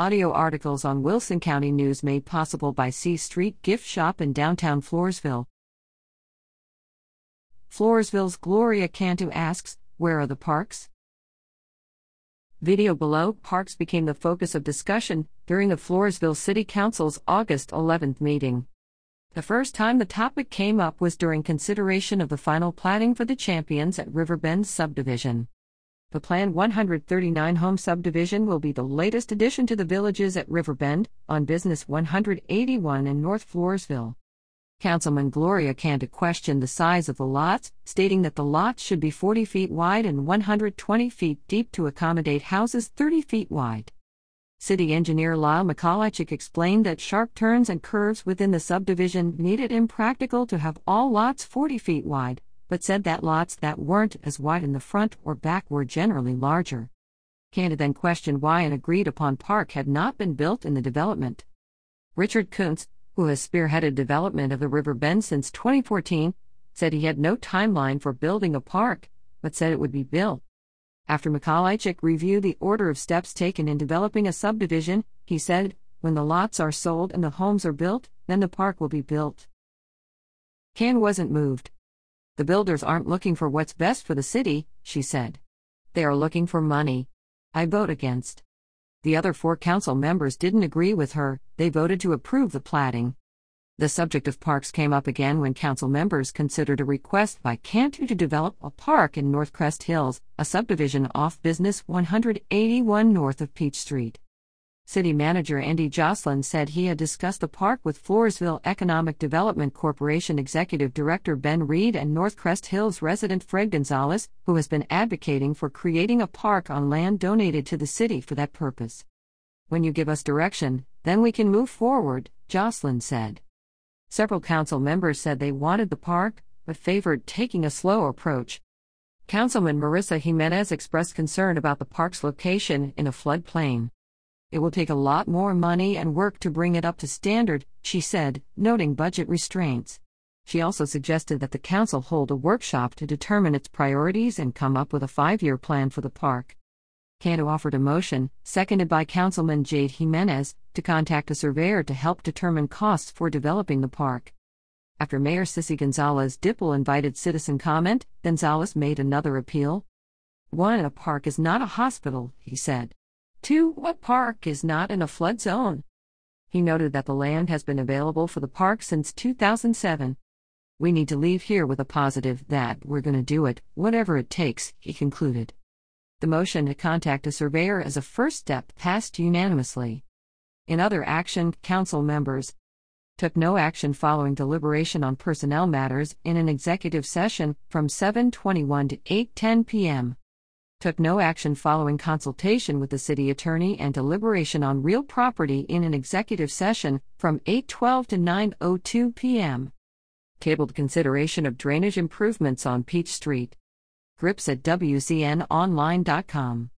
audio articles on Wilson County News made possible by C Street Gift Shop in downtown Floresville. Floresville's Gloria Cantu asks, Where are the parks? Video below Parks became the focus of discussion during the Floresville City Council's August 11th meeting. The first time the topic came up was during consideration of the final platting for the Champions at Riverbend subdivision. The planned 139 home subdivision will be the latest addition to the villages at Riverbend on Business 181 in North Floresville. Councilman Gloria Cantu questioned the size of the lots, stating that the lots should be 40 feet wide and 120 feet deep to accommodate houses 30 feet wide. City engineer Lyle Michalajczyk explained that sharp turns and curves within the subdivision made it impractical to have all lots 40 feet wide, but said that lots that weren't as wide in the front or back were generally larger. Cantu then questioned why an agreed upon park had not been built in the development. Richard Kuntz, who has spearheaded development of the River Bend since 2014, said he had no timeline for building a park, but said it would be built. After Michalajczyk reviewed the order of steps taken in developing a subdivision, he said, When the lots are sold and the homes are built, then the park will be built. Cantu wasn't moved. The builders aren't looking for what's best for the city, she said. They are looking for money. I vote against. The other four council members didn't agree with her, they voted to approve the platting. The subject of parks came up again when council members considered a request by Cantu to develop a park in North Crest Hills, a subdivision off Business 181 north of Peach Street. City Manager Andy Jocelyn said he had discussed the park with Floresville Economic Development Corporation Executive Director Ben Reed and North Crest Hills resident Fred Gonzalez, who has been advocating for creating a park on land donated to the city for that purpose. When you give us direction, then we can move forward, Jocelyn said. Several council members said they wanted the park, but favored taking a slow approach. Councilman Marissa Jimenez expressed concern about the park's location in a floodplain. It will take a lot more money and work to bring it up to standard, she said, noting budget restraints. She also suggested that the council hold a workshop to determine its priorities and come up with a five year plan for the park. Cantu offered a motion, seconded by Councilman Jade Jimenez, to contact a surveyor to help determine costs for developing the park. After Mayor Cissy Gonzalez Dippel invited citizen comment, Gonzalez made another appeal. One, a park is not a hospital, he said. Two, what park is not in a flood zone? He noted that the land has been available for the park since 2007. We need to leave here with a positive that we're going to do it, whatever it takes, he concluded. The motion to contact a surveyor as a first step passed unanimously. In other action, council members took no action following deliberation on personnel matters in an executive session from 7:21 to 8:10 p.m. Took no action following consultation with the city attorney and deliberation on real property in an executive session from 8:12 to 9:02 p.m. Tabled consideration of drainage improvements on Peach Street grips at WCNOnline.com.